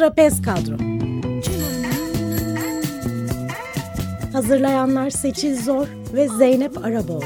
Trapez Kadro Hazırlayanlar Seçil Zor ve Zeynep Araboğlu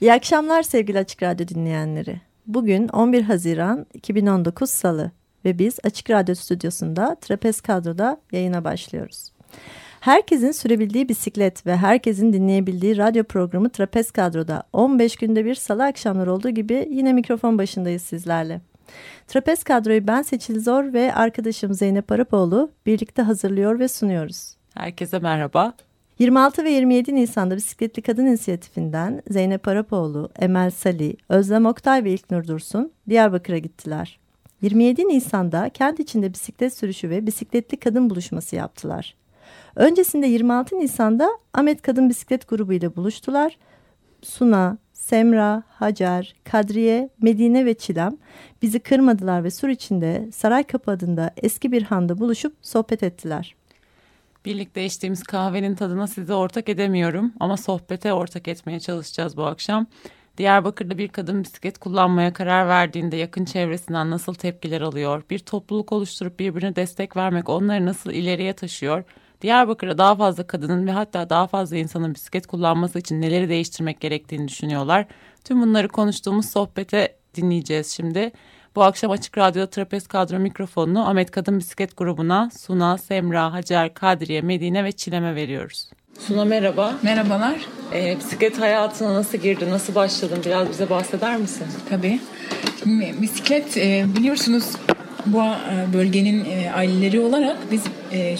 İyi akşamlar sevgili Açık Radyo dinleyenleri. Bugün 11 Haziran 2019 Salı ve biz Açık Radyo stüdyosunda Trapez Kadro'da yayına başlıyoruz. Herkesin sürebildiği bisiklet ve herkesin dinleyebildiği radyo programı Trapez Kadro'da 15 günde bir salı akşamları olduğu gibi yine mikrofon başındayız sizlerle. Trapez Kadro'yu ben Seçil Zor ve arkadaşım Zeynep Arapoğlu birlikte hazırlıyor ve sunuyoruz. Herkese merhaba. 26 ve 27 Nisan'da Bisikletli Kadın İnisiyatifinden Zeynep Arapoğlu, Emel Sali, Özlem Oktay ve İlknur Dursun Diyarbakır'a gittiler. 27 Nisan'da kent içinde bisiklet sürüşü ve bisikletli kadın buluşması yaptılar. Öncesinde 26 Nisan'da Ahmet Kadın Bisiklet Grubu ile buluştular. Suna, Semra, Hacer, Kadriye, Medine ve Çilem bizi kırmadılar ve sur içinde Saraykapı adında eski bir handa buluşup sohbet ettiler. Birlikte içtiğimiz kahvenin tadına size ortak edemiyorum ama sohbete ortak etmeye çalışacağız bu akşam. Diyarbakır'da bir kadın bisiklet kullanmaya karar verdiğinde yakın çevresinden nasıl tepkiler alıyor? Bir topluluk oluşturup birbirine destek vermek onları nasıl ileriye taşıyor? Diyarbakır'da daha fazla kadının ve hatta daha fazla insanın bisiklet kullanması için neleri değiştirmek gerektiğini düşünüyorlar. Tüm bunları konuştuğumuz sohbete dinleyeceğiz şimdi. Bu akşam Açık Radyo'da Trapez Kadro mikrofonunu Ahmet Kadın Bisiklet Grubu'na Suna, Semra, Hacer, Kadriye, Medine ve Çilem'e veriyoruz. Suna merhaba. Merhabalar. Ee, bisiklet hayatına nasıl girdin, nasıl başladın? Biraz bize bahseder misin? Tabii. Bisiklet e, biliyorsunuz bu e, bölgenin e, aileleri olarak biz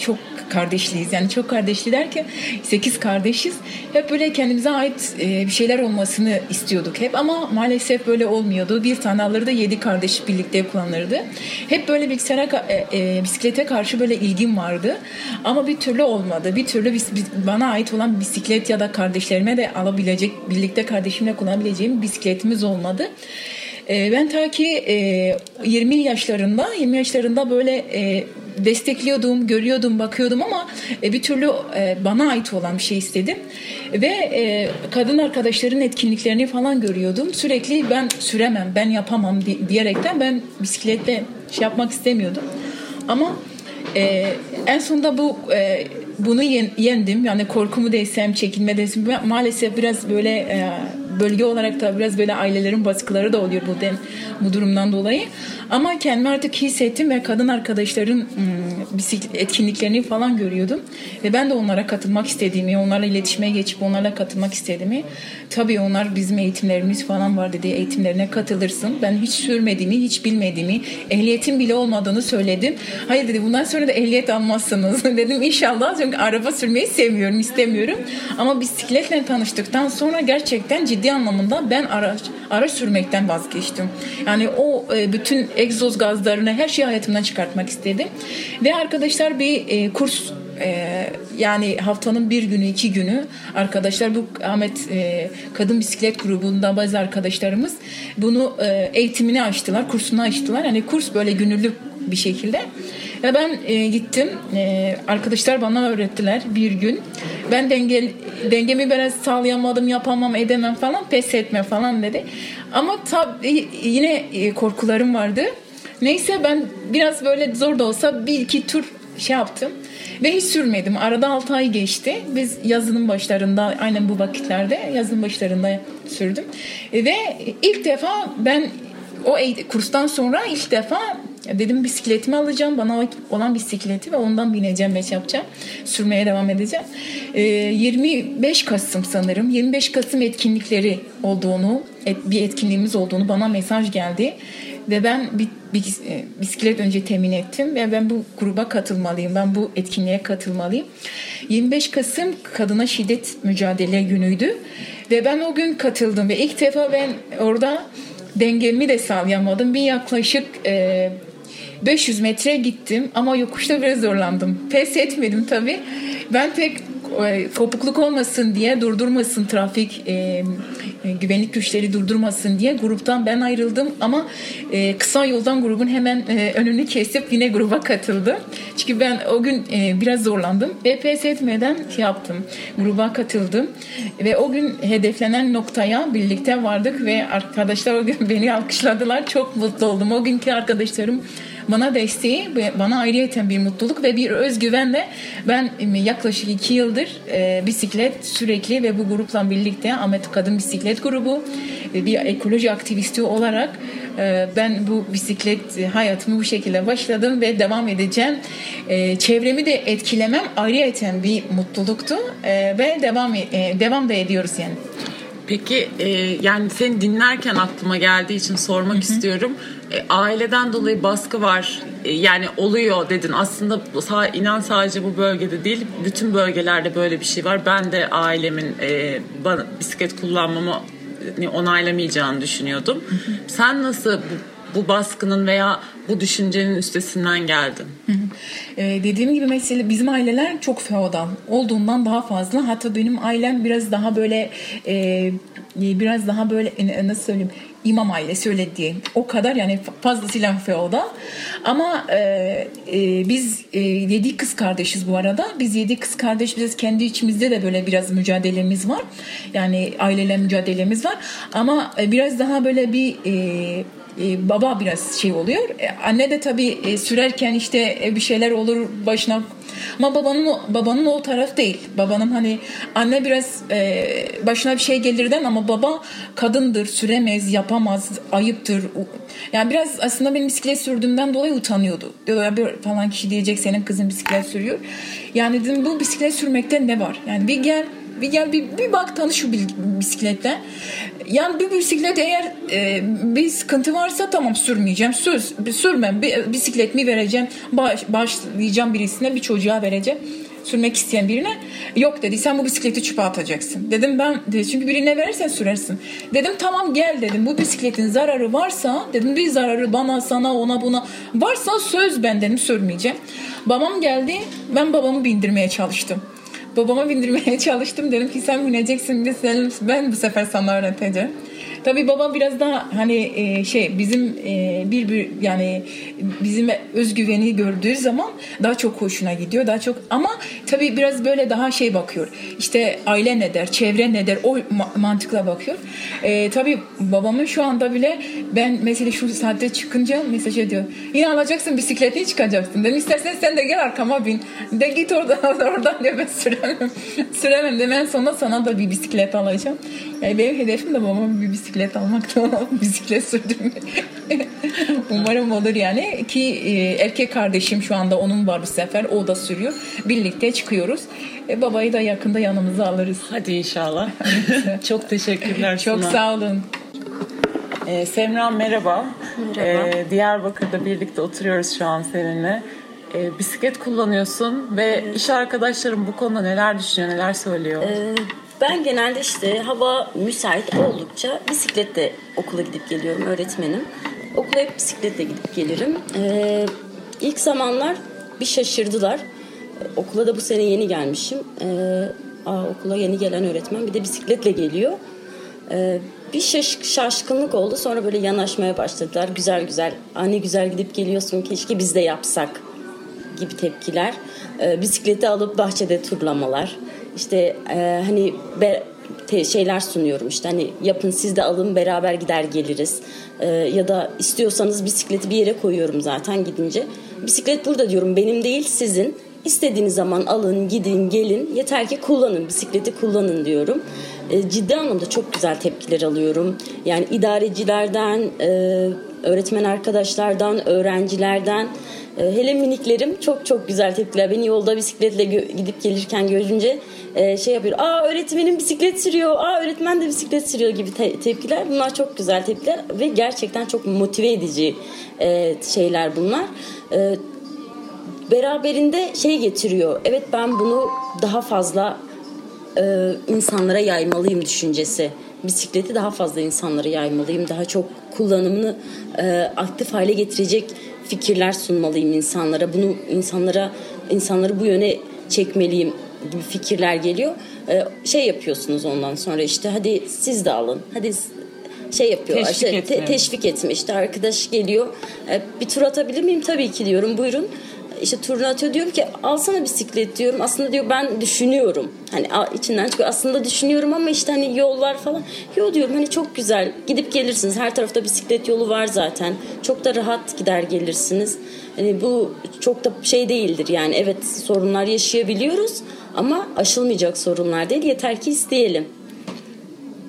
çok kardeşliyiz. Yani çok kardeşli derken sekiz kardeşiz. Hep böyle kendimize ait bir şeyler olmasını istiyorduk hep ama maalesef böyle olmuyordu. Bir tane alırdı yedi kardeş birlikte kullanırdı. Hep böyle bilgisayara, bisiklete karşı böyle ilgim vardı. Ama bir türlü olmadı. Bir türlü bana ait olan bisiklet ya da kardeşlerime de alabilecek, birlikte kardeşimle kullanabileceğim bisikletimiz olmadı. E, ben ta ki e, 20 yaşlarında 20 yaşlarında böyle e, destekliyordum, görüyordum, bakıyordum ama e, bir türlü e, bana ait olan bir şey istedim. Ve e, kadın arkadaşların etkinliklerini falan görüyordum. Sürekli ben süremem, ben yapamam diyerekten ben bisikletle şey yapmak istemiyordum. Ama e, en sonunda bu e, bunu yendim. Yani korkumu desem, çekinme desem maalesef biraz böyle e, bölge olarak da biraz böyle ailelerin baskıları da oluyor bu den, bu durumdan dolayı. Ama kendimi artık hissettim ve kadın arkadaşların ım, etkinliklerini falan görüyordum. Ve ben de onlara katılmak istediğimi, onlarla iletişime geçip onlarla katılmak istediğimi. Tabii onlar bizim eğitimlerimiz falan var dedi. Eğitimlerine katılırsın. Ben hiç sürmediğimi, hiç bilmediğimi, ehliyetim bile olmadığını söyledim. Hayır dedi bundan sonra da ehliyet almazsınız. dedim inşallah çünkü araba sürmeyi sevmiyorum, istemiyorum. Ama bisikletle tanıştıktan sonra gerçekten ciddi anlamında ben araç, araç sürmekten vazgeçtim. Yani o e, bütün egzoz gazlarını her şeyi hayatımdan çıkartmak istedim. Ve arkadaşlar bir e, kurs e, yani haftanın bir günü iki günü arkadaşlar bu Ahmet e, Kadın Bisiklet Grubu'nda bazı arkadaşlarımız bunu e, eğitimini açtılar, kursunu açtılar. Hani kurs böyle gönüllü bir şekilde. Ve ben e, gittim. E, arkadaşlar bana öğrettiler bir gün. Ben denge, dengemi biraz sağlayamadım, yapamam, edemem falan, pes etme falan dedi. Ama tabii yine e, korkularım vardı. Neyse ben biraz böyle zor da olsa bir iki tur şey yaptım. Ve hiç sürmedim. Arada 6 ay geçti. Biz yazının başlarında aynen bu vakitlerde yazın başlarında sürdüm. Ve ilk defa ben o kurstan sonra ilk defa dedim bisikletimi alacağım. Bana olan bisikleti ve ondan bineceğim ve yapacağım. Sürmeye devam edeceğim. 25 Kasım sanırım. 25 Kasım etkinlikleri olduğunu, bir etkinliğimiz olduğunu bana mesaj geldi. Ve ben bir, bir e, bisiklet önce temin ettim ve ben bu gruba katılmalıyım. Ben bu etkinliğe katılmalıyım. 25 Kasım Kadına Şiddet Mücadele Günü'ydü. Ve ben o gün katıldım ve ilk defa ben orada dengemi de sağlayamadım. Bir yaklaşık e, 500 metre gittim ama yokuşta biraz zorlandım. Pes etmedim tabii. Ben pek e, kopukluk olmasın diye durdurmasın trafik e, e, güvenlik güçleri durdurmasın diye gruptan ben ayrıldım ama e, kısa yoldan grubun hemen e, önünü kesip yine gruba katıldım. Çünkü ben o gün e, biraz zorlandım ve pes etmeden şey yaptım. Gruba katıldım ve o gün hedeflenen noktaya birlikte vardık ve arkadaşlar o gün beni alkışladılar. Çok mutlu oldum. O günkü arkadaşlarım bana desteği bana ayrıyeten bir mutluluk ve bir özgüvenle ben yaklaşık iki yıldır e, bisiklet sürekli ve bu grupla birlikte Ahmet Kadın Bisiklet Grubu e, bir ekoloji aktivisti olarak e, ben bu bisiklet hayatımı bu şekilde başladım ve devam edeceğim. E, çevremi de etkilemem ayrıyeten bir mutluluktu e, ve devam e, devam da ediyoruz yani. Peki e, yani seni dinlerken aklıma geldiği için sormak Hı-hı. istiyorum. E, aileden dolayı baskı var e, yani oluyor dedin. Aslında inan sadece bu bölgede değil bütün bölgelerde böyle bir şey var. Ben de ailemin e, bana, bisiklet kullanmamı e, onaylamayacağını düşünüyordum. Sen nasıl bu bu baskının veya bu düşüncenin üstesinden geldin? Ee, dediğim gibi mesela bizim aileler çok feodal olduğundan daha fazla. Hatta benim ailem biraz daha böyle e, biraz daha böyle nasıl söyleyeyim imam ailesi öyle diyeyim. O kadar yani fazlasıyla feodal. Ama e, e, biz e, yedi kız kardeşiz bu arada. Biz yedi kız kardeş biz kendi içimizde de böyle biraz mücadelemiz var. Yani aileyle mücadelemiz var. Ama e, biraz daha böyle bir e, e, baba biraz şey oluyor. E, anne de tabii e, sürerken işte bir şeyler olur başına ama babanın babanın o taraf değil. Babanın hani anne biraz başına bir şey gelirden ama baba kadındır, süremez, yapamaz, ayıptır. Yani biraz aslında benim bisiklet sürdüğümden dolayı utanıyordu. Diyor bir falan kişi diyecek senin kızın bisiklet sürüyor. Yani dedim bu bisiklet sürmekte ne var? Yani bir gel bir gel bir, bir bak tanış şu bisikletle. Yani bir bisiklet eğer e, bir sıkıntı varsa tamam sürmeyeceğim. Söz sürmem. Bir, bisiklet mi vereceğim? Baş, başlayacağım birisine bir çocuğa vereceğim sürmek isteyen birine yok dedi sen bu bisikleti çöpe atacaksın. Dedim ben dedi, çünkü birine verirsen sürersin. Dedim tamam gel dedim bu bisikletin zararı varsa dedim bir zararı bana sana ona buna varsa söz ben dedim sürmeyeceğim. Babam geldi ben babamı bindirmeye çalıştım babama bindirmeye çalıştım. Dedim ki sen bineceksin biz ben bu sefer sana öğreteceğim. Tabii baba biraz daha hani e, şey bizim e, bir, bir yani bizim özgüveni gördüğü zaman daha çok hoşuna gidiyor. Daha çok ama tabii biraz böyle daha şey bakıyor. İşte aile ne der, çevre ne der o mantıkla bakıyor. E, tabii babamın şu anda bile ben mesela şu saatte çıkınca mesaj ediyor. Yine alacaksın bisikleti çıkacaksın. Dedim istersen sen de gel arkama bin. De git oradan oradan diyor ben süremem. süremem de ben sonra sana da bir bisiklet alacağım. Yani benim hedefim de babama bir bisiklet almak da bisiklet sürdürmek. Umarım olur yani ki e, erkek kardeşim şu anda onun var bu sefer o da sürüyor. Birlikte çıkıyoruz. E, babayı da yakında yanımıza alırız. Hadi inşallah. Çok teşekkürler Çok sana. sağ olun. Ee, Semra merhaba. Merhaba. Ee, Diyarbakır'da birlikte oturuyoruz şu an seninle. Ee, bisiklet kullanıyorsun ve evet. iş arkadaşlarım bu konuda neler düşünüyor, neler söylüyor? Ee, ben genelde işte hava müsait oldukça bisikletle okula gidip geliyorum öğretmenim. Okula hep bisikletle gidip gelirim. Ee, ilk zamanlar bir şaşırdılar. Okula da bu sene yeni gelmişim. Ee, aa, okula yeni gelen öğretmen bir de bisikletle geliyor. Ee, bir şaş şaşkınlık oldu. Sonra böyle yanaşmaya başladılar. Güzel güzel. Anne güzel gidip geliyorsun. Keşke biz de yapsak gibi tepkiler. Ee, bisikleti alıp bahçede turlamalar. İşte e, hani be, te, şeyler sunuyorum işte hani yapın siz de alın beraber gider geliriz. E, ya da istiyorsanız bisikleti bir yere koyuyorum zaten gidince. Bisiklet burada diyorum benim değil sizin. İstediğiniz zaman alın gidin gelin. Yeter ki kullanın bisikleti kullanın diyorum. E, ciddi anlamda çok güzel tepkiler alıyorum. Yani idarecilerden e, öğretmen arkadaşlardan öğrencilerden e, hele miniklerim çok çok güzel tepkiler. Beni yolda bisikletle gidip gelirken görünce e, şey yapıyor. Aa öğretmenim bisiklet sürüyor. Aa öğretmen de bisiklet sürüyor gibi te- tepkiler. Bunlar çok güzel tepkiler ve gerçekten çok motive edici e, şeyler bunlar. E, beraberinde şey getiriyor. Evet ben bunu daha fazla e, insanlara yaymalıyım düşüncesi. Bisikleti daha fazla insanlara yaymalıyım. Daha çok kullanımını e, aktif hale getirecek fikirler sunmalıyım insanlara. Bunu insanlara insanları bu yöne çekmeliyim gibi fikirler geliyor. E, şey yapıyorsunuz ondan sonra işte hadi siz de alın. Hadi şey yapıyorlar. Teşvik işte, te- etme. teşvik etme işte arkadaş geliyor. E, bir tur atabilir miyim? Tabii ki diyorum. Buyurun. İşte turunu atıyor diyorum ki alsana bisiklet diyorum. Aslında diyor ben düşünüyorum. Hani içinden çıkıyor. Aslında düşünüyorum ama işte hani yollar falan. Yo diyorum hani çok güzel. Gidip gelirsiniz. Her tarafta bisiklet yolu var zaten. Çok da rahat gider gelirsiniz. Hani bu çok da şey değildir yani. Evet sorunlar yaşayabiliyoruz ama aşılmayacak sorunlar değil. Yeter ki isteyelim.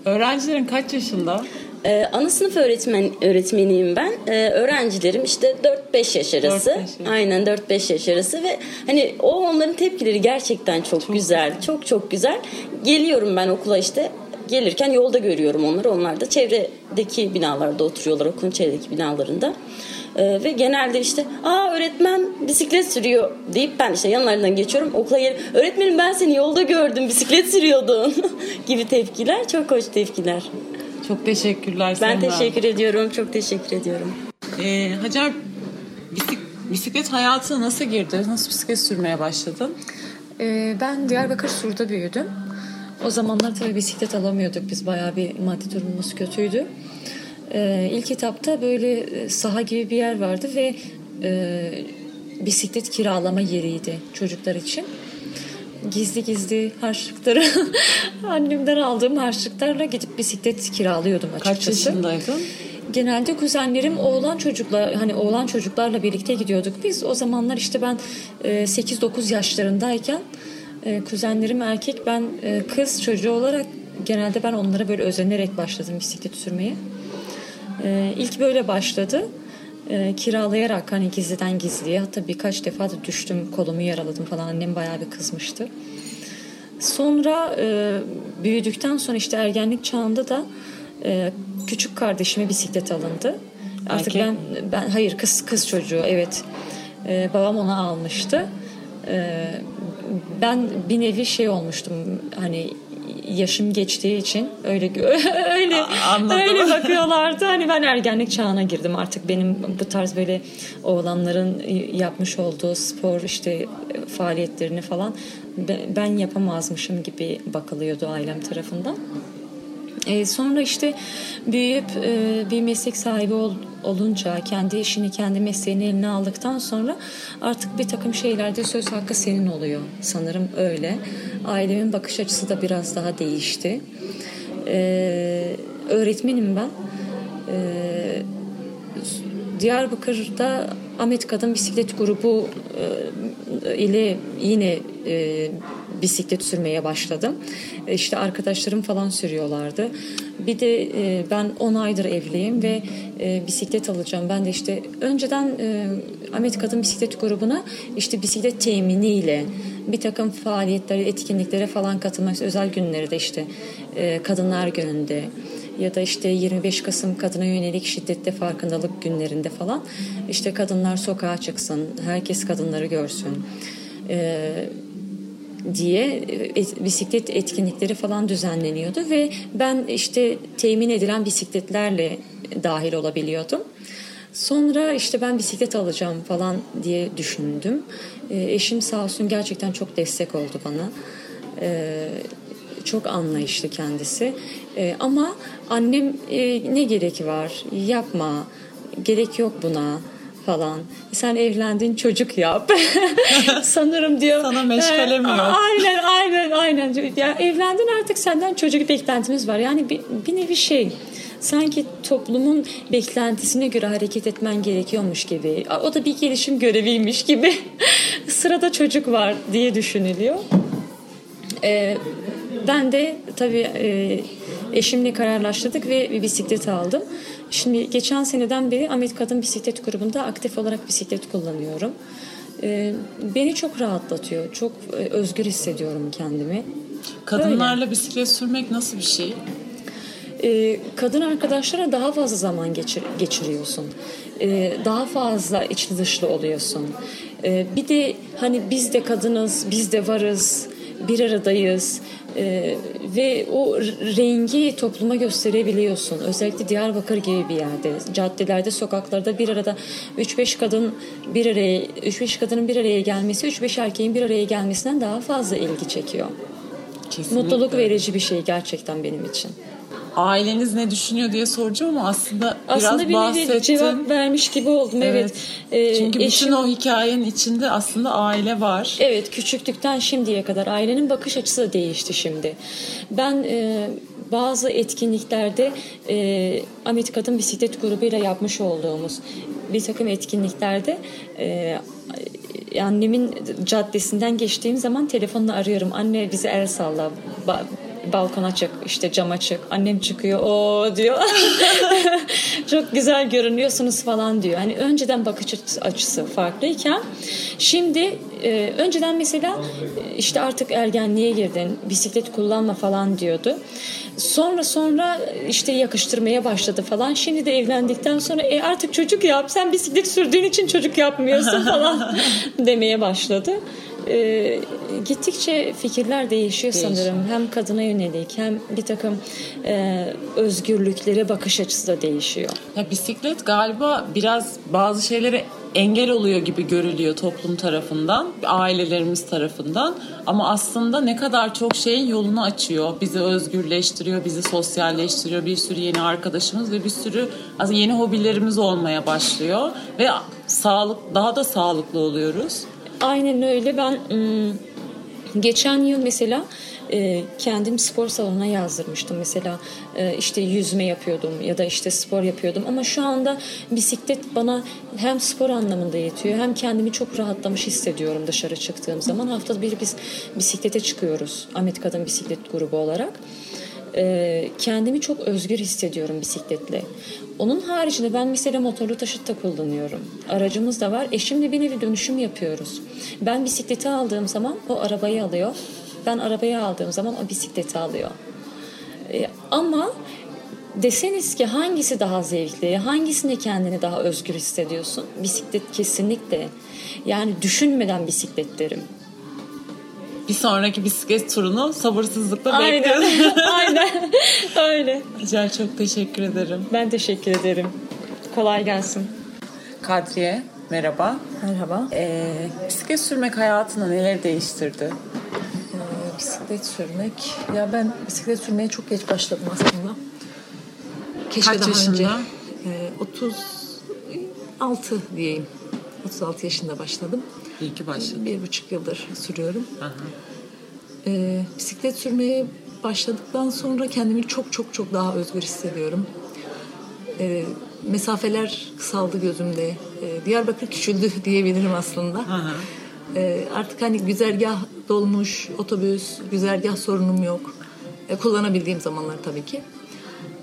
Öğrencilerin kaç yaşında? Ee, ana sınıf öğretmen öğretmeniyim ben. Ee, öğrencilerim işte 4-5 yaş arası. 4-5 yaş. Aynen 4-5 yaş arası ve hani o onların tepkileri gerçekten çok, güzel. Çok çok güzel. Geliyorum ben okula işte gelirken yolda görüyorum onları. Onlar da çevredeki binalarda oturuyorlar okulun çevredeki binalarında. Ee, ve genelde işte aa öğretmen bisiklet sürüyor deyip ben işte yanlarından geçiyorum okula gelip öğretmenim ben seni yolda gördüm bisiklet sürüyordun gibi tepkiler çok hoş tepkiler. Çok teşekkürler Ben Semra. teşekkür ediyorum. Çok teşekkür ediyorum. Ee, Hacer bisik- bisiklet hayatına nasıl girdi? Nasıl bisiklet sürmeye başladın? Ee, ben Diyarbakır Sur'da büyüdüm. O zamanlar tabii bisiklet alamıyorduk. Biz bayağı bir maddi durumumuz kötüydü. Ee, ilk etapta böyle e, saha gibi bir yer vardı ve e, bisiklet kiralama yeriydi çocuklar için. Gizli gizli harçlıkları annemden aldığım harçlıklarla gidip bisiklet kiralıyordum açıkçası. Kaç yaşındaydın? Genelde kuzenlerim oğlan çocuklar hani oğlan çocuklarla birlikte gidiyorduk biz. O zamanlar işte ben e, 8-9 yaşlarındayken e, kuzenlerim erkek ben e, kız çocuğu olarak genelde ben onlara böyle özenerek başladım bisiklet sürmeye. E, ilk böyle başladı. E, kiralayarak hani gizliden gizliye hatta birkaç defa da düştüm kolumu yaraladım falan annem bayağı bir kızmıştı. Sonra e, büyüdükten sonra işte ergenlik çağında da e, küçük kardeşime bisiklet alındı. Artık Erkek ben ben hayır kız kız çocuğu evet. E, babam ona almıştı. E, ben bir nevi şey olmuştum hani yaşım geçtiği için öyle öyle anladım. öyle bakıyorlardı. Hani ben ergenlik çağına girdim artık benim bu tarz böyle oğlanların yapmış olduğu spor işte faaliyetlerini falan be- ben yapamazmışım gibi bakılıyordu ailem tarafından. E, sonra işte büyüyüp e, bir meslek sahibi ol- olunca kendi işini kendi mesleğini eline aldıktan sonra artık bir takım şeylerde söz hakkı senin oluyor sanırım öyle. Ailemin bakış açısı da biraz daha değişti. E, öğretmenim ben. E, Diyarbakır'da Ahmet Kadın Bisiklet Grubu e, ile yine e, bisiklet sürmeye başladım. E, İşte arkadaşlarım falan sürüyorlardı. Bir de e, ben 10 aydır evliyim ve e, bisiklet alacağım. Ben de işte önceden e, Ahmet Kadın Bisiklet Grubu'na işte bisiklet teminiyle bir takım faaliyetlere, etkinliklere falan katılmak özel günleri de işte Kadınlar Günü'nde ya da işte 25 Kasım kadına yönelik şiddette farkındalık günlerinde falan işte kadınlar sokağa çıksın, herkes kadınları görsün ee, diye et- bisiklet etkinlikleri falan düzenleniyordu ve ben işte temin edilen bisikletlerle dahil olabiliyordum. Sonra işte ben bisiklet alacağım falan diye düşündüm. Ee, eşim sağ olsun gerçekten çok destek oldu bana. Ee, çok anlayışlı kendisi. Ama annem e, ne gerek var? Yapma. Gerek yok buna falan. Sen evlendin çocuk yap. Sanırım diyor. Sana meşgale mi Ee, yok? Aynen aynen aynen. Ya evlendin artık senden çocuk beklentimiz var. Yani bir, bir nevi şey sanki toplumun beklentisine göre hareket etmen gerekiyormuş gibi. O da bir gelişim göreviymiş gibi. Sırada çocuk var diye düşünülüyor. Ee, ben de tabii e, eşimle kararlaştırdık ve bir bisiklet aldım. Şimdi geçen seneden beri Ahmet Kadın Bisiklet Grubu'nda aktif olarak bisiklet kullanıyorum. Ee, beni çok rahatlatıyor. Çok e, özgür hissediyorum kendimi. Kadınlarla bisiklet sürmek nasıl bir şey? Ee, kadın arkadaşlara daha fazla zaman geçir, geçiriyorsun. Ee, daha fazla içli dışlı oluyorsun. Ee, bir de hani biz de kadınız, biz de varız bir aradayız e, ve o rengi topluma gösterebiliyorsun. Özellikle Diyarbakır gibi bir yerde, caddelerde, sokaklarda bir arada 3-5 kadın bir araya 3-5 kadının bir araya gelmesi 3-5 erkeğin bir araya gelmesinden daha fazla ilgi çekiyor. Kesinlikle. Mutluluk verici bir şey gerçekten benim için. Aileniz ne düşünüyor diye soracağım ama aslında, Aslında biraz bir bahsettin. cevap vermiş gibi oldum evet. Ee, Çünkü bütün eşim- o hikayenin içinde aslında aile var. Evet küçüklükten şimdiye kadar ailenin bakış açısı da değişti şimdi. Ben e, bazı etkinliklerde e, Ahmet Kadın Bisiklet grubuyla yapmış olduğumuz bir takım etkinliklerde e, annemin caddesinden geçtiğim zaman telefonla arıyorum. Anne bize el salla. Ba- balkona çık işte cama çık. Annem çıkıyor o diyor. Çok güzel görünüyorsunuz falan diyor. Hani önceden bakış açısı- farklıyken şimdi e, önceden mesela e, işte artık ergenliğe girdin bisiklet kullanma falan diyordu. Sonra sonra işte yakıştırmaya başladı falan. Şimdi de evlendikten sonra e artık çocuk yap sen bisiklet sürdüğün için çocuk yapmıyorsun falan demeye başladı e, gittikçe fikirler değişiyor, Değişiyor. sanırım. Hem kadına yönelik hem bir takım e, özgürlüklere bakış açısı da değişiyor. Ya bisiklet galiba biraz bazı şeylere engel oluyor gibi görülüyor toplum tarafından, ailelerimiz tarafından. Ama aslında ne kadar çok şeyin yolunu açıyor. Bizi özgürleştiriyor, bizi sosyalleştiriyor. Bir sürü yeni arkadaşımız ve bir sürü yeni hobilerimiz olmaya başlıyor. Ve sağlık daha da sağlıklı oluyoruz. Aynen öyle. Ben geçen yıl mesela kendim spor salonuna yazdırmıştım. Mesela işte yüzme yapıyordum ya da işte spor yapıyordum. Ama şu anda bisiklet bana hem spor anlamında yetiyor hem kendimi çok rahatlamış hissediyorum dışarı çıktığım zaman. Haftada bir biz bisiklete çıkıyoruz. Ahmet Kadın Bisiklet Grubu olarak. Ee, kendimi çok özgür hissediyorum bisikletle. Onun haricinde ben mesela motorlu taşıt da kullanıyorum. Aracımız da var. Eşimle bir nevi dönüşüm yapıyoruz. Ben bisikleti aldığım zaman o arabayı alıyor. Ben arabayı aldığım zaman o bisikleti alıyor. Ee, ama deseniz ki hangisi daha zevkli, hangisinde kendini daha özgür hissediyorsun? Bisiklet kesinlikle. Yani düşünmeden bisiklet derim. Bir sonraki bisiklet turunu sabırsızlıkla Aynen. bekliyoruz. Aynen. Öyle. Güzel çok teşekkür ederim. Ben teşekkür ederim. Kolay gelsin. Kadriye merhaba. Merhaba. Ee, bisiklet sürmek hayatını neler değiştirdi? Ee, bisiklet sürmek. Ya ben bisiklet sürmeye çok geç başladım aslında. Keşke Kaç daha yaşında? önce. Ee, 36 diyeyim. 36 yaşında başladım. İyi ki başladın. Bir buçuk yıldır sürüyorum. Aha. Ee, bisiklet sürmeye başladıktan sonra kendimi çok çok çok daha özgür hissediyorum. Ee, mesafeler kısaldı gözümde. Ee, Diyarbakır küçüldü diyebilirim aslında. Aha. Ee, artık hani güzergah dolmuş, otobüs, güzergah sorunum yok. Ee, kullanabildiğim zamanlar tabii ki.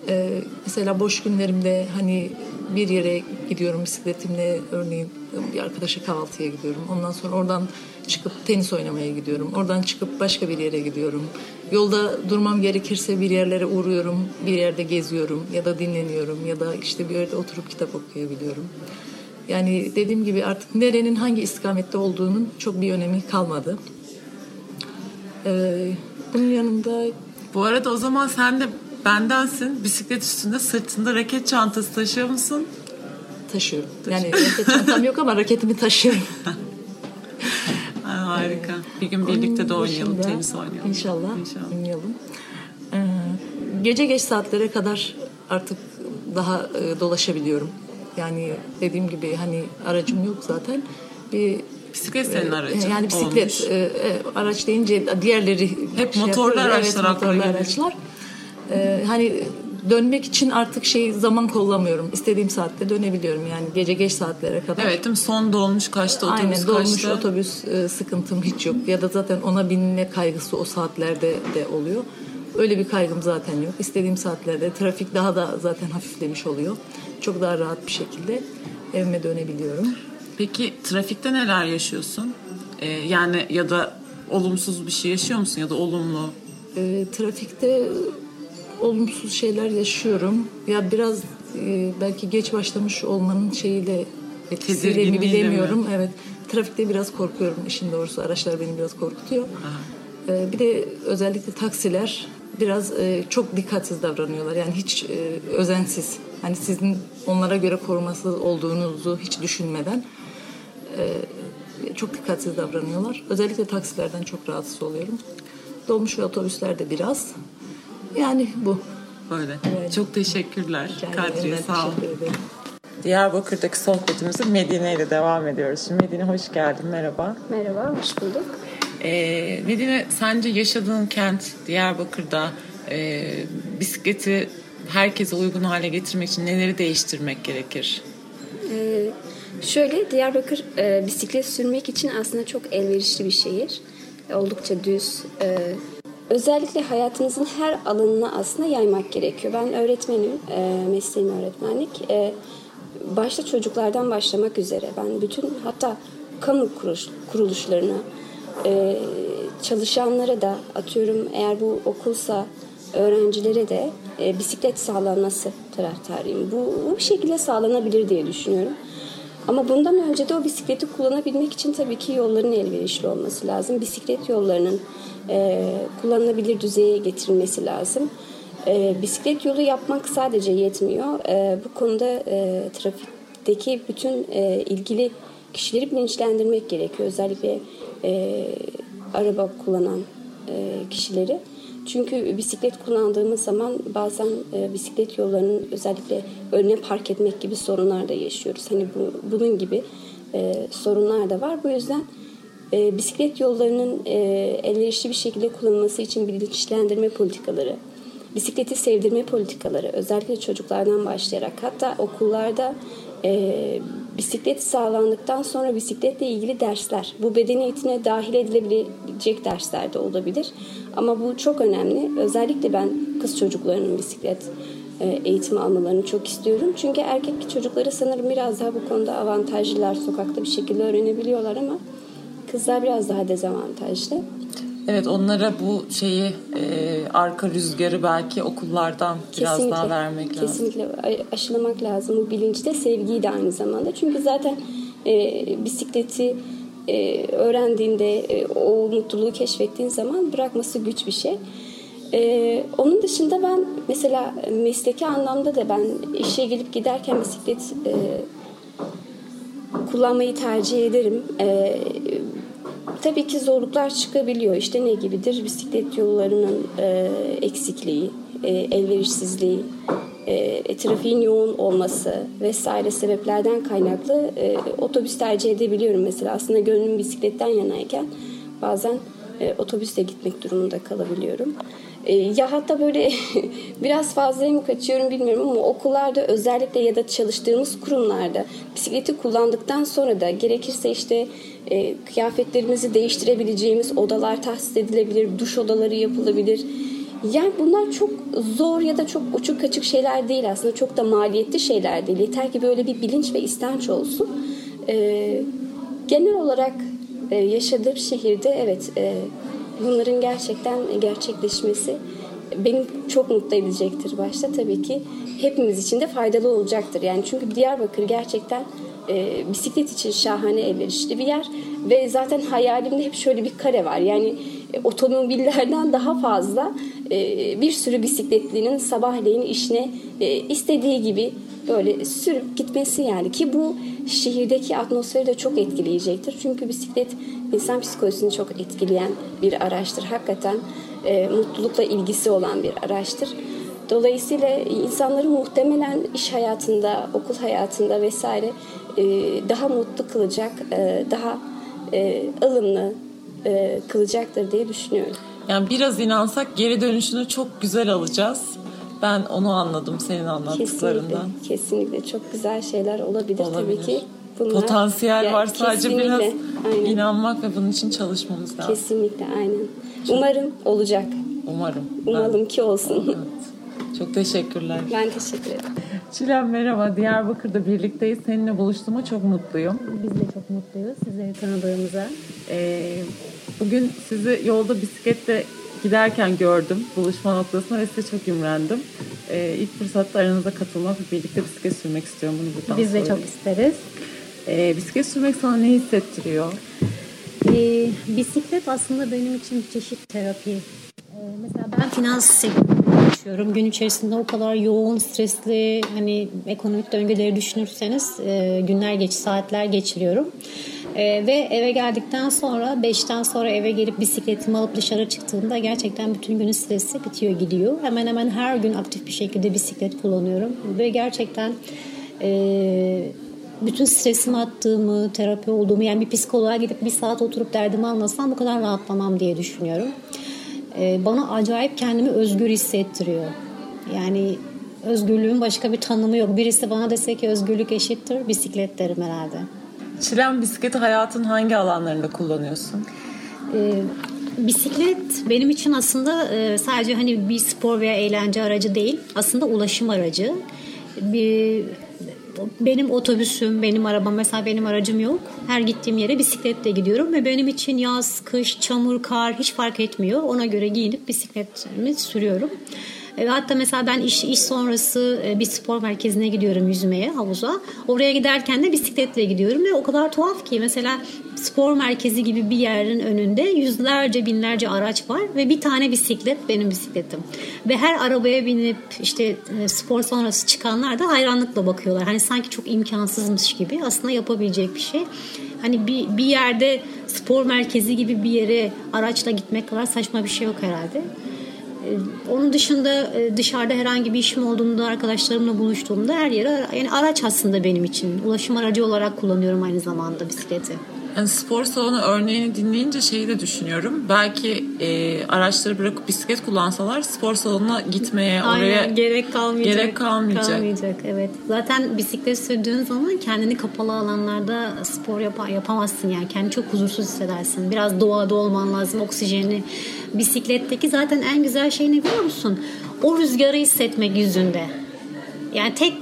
Ee, mesela boş günlerimde hani bir yere gidiyorum bisikletimle örneğin bir arkadaşa kahvaltıya gidiyorum. Ondan sonra oradan çıkıp tenis oynamaya gidiyorum. Oradan çıkıp başka bir yere gidiyorum. Yolda durmam gerekirse bir yerlere uğruyorum. Bir yerde geziyorum ya da dinleniyorum ya da işte bir yerde oturup kitap okuyabiliyorum. Yani dediğim gibi artık nerenin hangi istikamette olduğunun çok bir önemi kalmadı. Ee, bunun yanında Bu arada o zaman sen de bendensin. Bisiklet üstünde sırtında raket çantası taşıyor musun? taşıyorum. Yani raket çantam yok ama raketimi taşıyorum. Ha, harika. Bir gün birlikte de oynayalım, dışında tenis oynayalım. İnşallah, İnşallah. oynayalım. Ee, gece geç saatlere kadar artık daha e, dolaşabiliyorum. Yani dediğim gibi hani aracım yok zaten. Bir Bisiklet senin aracın Yani bisiklet olmuş. e, e, araç deyince diğerleri Hep şey motorlu araçlar evet, motorlu araçlar. Ee, hani dönmek için artık şey zaman kollamıyorum. İstediğim saatte dönebiliyorum yani gece geç saatlere kadar. Evet değil mi? Son dolmuş kaçta, otobüs Aynen dolmuş kaçta? otobüs e, sıkıntım hiç yok. Ya da zaten ona binme kaygısı o saatlerde de oluyor. Öyle bir kaygım zaten yok. İstediğim saatlerde trafik daha da zaten hafiflemiş oluyor. Çok daha rahat bir şekilde evime dönebiliyorum. Peki trafikte neler yaşıyorsun? Ee, yani ya da olumsuz bir şey yaşıyor musun ya da olumlu? E, trafikte olumsuz şeyler yaşıyorum. Ya biraz e, belki geç başlamış olmanın şeyiyle etkisiyle mi bilemiyorum. Evet. Trafikte biraz korkuyorum işin doğrusu. Araçlar beni biraz korkutuyor. E, bir de özellikle taksiler biraz e, çok dikkatsiz davranıyorlar. Yani hiç e, özensiz. Hani sizin onlara göre koruması olduğunuzu hiç düşünmeden e, çok dikkatsiz davranıyorlar. Özellikle taksilerden çok rahatsız oluyorum. Dolmuş ve otobüslerde biraz. Yani bu. Böyle. Çok teşekkürler Yani Kadriye sağ ol. teşekkür ederim. Diyarbakır'daki sohbetimizi Medine ile devam ediyoruz. Şimdi Medine hoş geldin merhaba. Merhaba, hoş bulduk. Ee, Medine sence yaşadığın kent Diyarbakır'da e, bisikleti herkese uygun hale getirmek için neleri değiştirmek gerekir? Ee, şöyle, Diyarbakır e, bisiklet sürmek için aslında çok elverişli bir şehir. Oldukça düz. E, özellikle hayatımızın her alanına aslında yaymak gerekiyor. Ben öğretmenim, e, mesleğim öğretmenlik. E, başta çocuklardan başlamak üzere ben bütün hatta kamu kuruş, kuruluşlarına, e, çalışanlara da atıyorum eğer bu okulsa öğrencilere de e, bisiklet sağlanması taraftarıyım. Bu, bu şekilde sağlanabilir diye düşünüyorum. Ama bundan önce de o bisikleti kullanabilmek için tabii ki yolların elverişli olması lazım. Bisiklet yollarının e, kullanılabilir düzeye getirilmesi lazım. E, bisiklet yolu yapmak sadece yetmiyor. E, bu konuda e, trafikteki bütün e, ilgili kişileri bilinçlendirmek gerekiyor. Özellikle e, araba kullanan e, kişileri. Çünkü bisiklet kullandığımız zaman bazen e, bisiklet yollarının özellikle önüne park etmek gibi sorunlar da yaşıyoruz. Hani bu, bunun gibi e, sorunlar da var. Bu yüzden e, bisiklet yollarının e, elverişli bir şekilde kullanılması için bilinçlendirme politikaları, bisikleti sevdirme politikaları özellikle çocuklardan başlayarak hatta okullarda e, bisiklet sağlandıktan sonra bisikletle ilgili dersler bu beden eğitimine dahil edilebilecek dersler de olabilir ama bu çok önemli özellikle ben kız çocuklarının bisiklet e, eğitimi almalarını çok istiyorum çünkü erkek çocukları sanırım biraz daha bu konuda avantajlılar sokakta bir şekilde öğrenebiliyorlar ama kızlar biraz daha dezavantajlı. Evet onlara bu şeyi e, arka rüzgarı belki okullardan biraz daha vermek lazım. Kesinlikle aşılamak lazım bu bilinci de sevgiyi de aynı zamanda. Çünkü zaten e, bisikleti e, öğrendiğinde e, o mutluluğu keşfettiğin zaman bırakması güç bir şey. E, onun dışında ben mesela mesleki anlamda da ben işe gelip giderken bisiklet e, kullanmayı tercih ederim. E, tabii ki zorluklar çıkabiliyor. İşte ne gibidir? Bisiklet yollarının e, eksikliği, e, elverişsizliği, e, trafiğin yoğun olması vesaire sebeplerden kaynaklı e, otobüs tercih edebiliyorum mesela. Aslında gönlüm bisikletten yanayken bazen e, otobüsle gitmek durumunda kalabiliyorum. E, ya hatta böyle biraz fazla mı kaçıyorum bilmiyorum ama okullarda özellikle ya da çalıştığımız kurumlarda bisikleti kullandıktan sonra da gerekirse işte e, kıyafetlerimizi değiştirebileceğimiz odalar tahsis edilebilir, duş odaları yapılabilir. Yani bunlar çok zor ya da çok uçuk kaçık şeyler değil aslında. Çok da maliyetli şeyler değil. Yeter ki böyle bir bilinç ve istenç olsun. E, genel olarak e, yaşadığım şehirde evet e, bunların gerçekten gerçekleşmesi beni çok mutlu edecektir başta. Tabii ki hepimiz için de faydalı olacaktır. Yani çünkü Diyarbakır gerçekten e, bisiklet için şahane elverişli bir yer ve zaten hayalimde hep şöyle bir kare var. Yani e, otomobillerden daha fazla e, bir sürü bisikletlinin sabahleyin işine e, istediği gibi böyle sürüp gitmesi yani ki bu şehirdeki atmosferi de çok etkileyecektir. Çünkü bisiklet insan psikolojisini çok etkileyen bir araçtır. Hakikaten e, mutlulukla ilgisi olan bir araçtır. Dolayısıyla insanları muhtemelen iş hayatında, okul hayatında vesaire e, daha mutlu kılacak, e, daha e, ılımlı e, kılacaktır diye düşünüyorum. Yani biraz inansak geri dönüşünü çok güzel alacağız. Ben onu anladım senin anlattıklarından. Kesinlikle, kesinlikle çok güzel şeyler olabilir, olabilir. tabii ki. Bunlar, Potansiyel ya, var sadece biraz aynen. inanmak ve bunun için çalışmamız lazım. Kesinlikle aynen. Umarım olacak. Umarım. Umalım ben... ki olsun. Evet. Çok teşekkürler. Ben teşekkür ederim. Çilem merhaba. Diyarbakır'da birlikteyiz. Seninle buluştuğuma çok mutluyum. Biz de çok mutluyuz sizleri tanıdığımıza. Ee, bugün sizi yolda bisikletle giderken gördüm buluşma noktasına ve size çok imrendim. Ee, ilk fırsatta aranıza katılmak ve birlikte bisiklet sürmek istiyorum. Bunu buradan Biz de çok isteriz. Ee, bisiklet sürmek sana ne hissettiriyor? Ee, bisiklet aslında benim için bir çeşit terapi. Ee, mesela ben finans sektöründe yaşıyorum. Gün içerisinde o kadar yoğun, stresli, hani ekonomik döngüleri düşünürseniz e, günler geç, saatler geçiriyorum. E, ve eve geldikten sonra 5'ten sonra eve gelip bisikletimi alıp dışarı çıktığımda gerçekten bütün günün stresi bitiyor gidiyor. Hemen hemen her gün aktif bir şekilde bisiklet kullanıyorum ve gerçekten e, bütün stresimi attığımı, terapi olduğumu yani bir psikoloğa gidip bir saat oturup derdimi anlasam bu kadar rahatlamam diye düşünüyorum. E, bana acayip kendimi özgür hissettiriyor. Yani özgürlüğün başka bir tanımı yok. Birisi bana dese ki özgürlük eşittir bisiklet derim herhalde. Çilen bisikleti hayatın hangi alanlarında kullanıyorsun? Ee, bisiklet benim için aslında e, sadece hani bir spor veya eğlence aracı değil. Aslında ulaşım aracı. Bir benim otobüsüm, benim arabam mesela benim aracım yok. Her gittiğim yere bisikletle gidiyorum ve benim için yaz, kış, çamur, kar hiç fark etmiyor. Ona göre giyinip bisikletimi sürüyorum. E, hatta mesela ben iş, iş sonrası e, bir spor merkezine gidiyorum yüzmeye havuza. Oraya giderken de bisikletle gidiyorum ve o kadar tuhaf ki mesela spor merkezi gibi bir yerin önünde yüzlerce binlerce araç var ve bir tane bisiklet benim bisikletim. Ve her arabaya binip işte e, spor sonrası çıkanlar da hayranlıkla bakıyorlar. Hani sanki çok imkansızmış gibi aslında yapabilecek bir şey. Hani bir, bir yerde spor merkezi gibi bir yere araçla gitmek kadar saçma bir şey yok herhalde. Onun dışında e, dışarıda herhangi bir işim olduğunda arkadaşlarımla buluştuğumda her yere yani araç aslında benim için. Ulaşım aracı olarak kullanıyorum aynı zamanda bisikleti. Yani spor salonu örneğini dinleyince şeyi de düşünüyorum. Belki e, araçları bırakıp bisiklet kullansalar spor salonuna gitmeye Aynen, oraya gerek kalmayacak. Gerek kalmayacak. kalmayacak. Evet. Zaten bisiklet sürdüğün zaman kendini kapalı alanlarda spor yap yapamazsın yani. Kendini çok huzursuz hissedersin. Biraz doğada olman lazım. Oksijeni. Bisikletteki zaten en güzel şey ne biliyor musun? O rüzgarı hissetmek yüzünde. Yani tek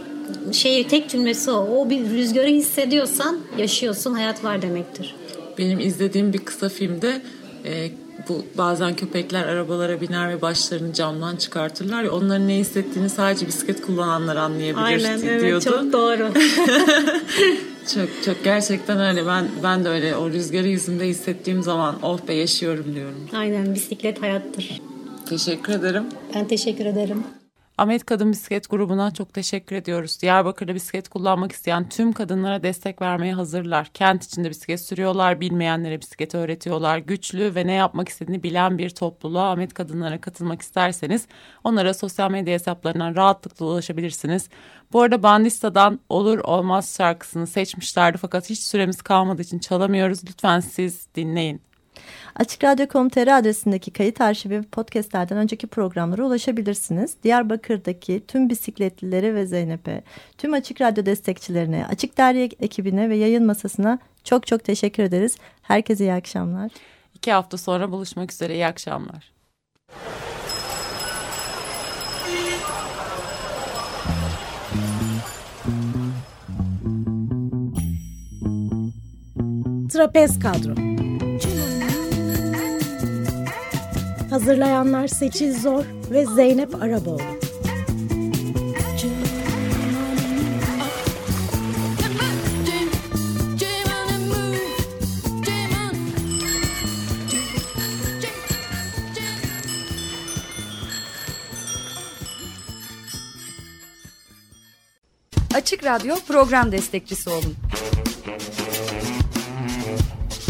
şey tek cümlesi o. O bir rüzgarı hissediyorsan yaşıyorsun, hayat var demektir. Benim izlediğim bir kısa filmde e, bu bazen köpekler arabalara biner ve başlarını camdan çıkartırlar ya onların ne hissettiğini sadece bisiklet kullananlar anlayabilir Aynen, diyordu. evet, çok doğru. çok çok gerçekten öyle. Ben ben de öyle o rüzgarı yüzümde hissettiğim zaman oh be yaşıyorum diyorum. Aynen bisiklet hayattır. Teşekkür ederim. Ben teşekkür ederim. Ahmet Kadın Bisiklet grubuna çok teşekkür ediyoruz. Diyarbakır'da bisiklet kullanmak isteyen tüm kadınlara destek vermeye hazırlar. Kent içinde bisiklet sürüyorlar, bilmeyenlere bisiklet öğretiyorlar. Güçlü ve ne yapmak istediğini bilen bir topluluğa Ahmet Kadınlara katılmak isterseniz onlara sosyal medya hesaplarından rahatlıkla ulaşabilirsiniz. Bu arada Bandista'dan Olur Olmaz şarkısını seçmişlerdi fakat hiç süremiz kalmadığı için çalamıyoruz. Lütfen siz dinleyin. Açık Radyo.com.tr adresindeki kayıt arşivi ve podcastlerden önceki programlara ulaşabilirsiniz. Diyarbakır'daki tüm bisikletlilere ve Zeynep'e, tüm Açık Radyo destekçilerine, Açık Derya ekibine ve yayın masasına çok çok teşekkür ederiz. Herkese iyi akşamlar. İki hafta sonra buluşmak üzere. İyi akşamlar. Trapez Kadro Hazırlayanlar Seçil Zor ve Zeynep Araboğlu. Açık Radyo program destekçisi olun.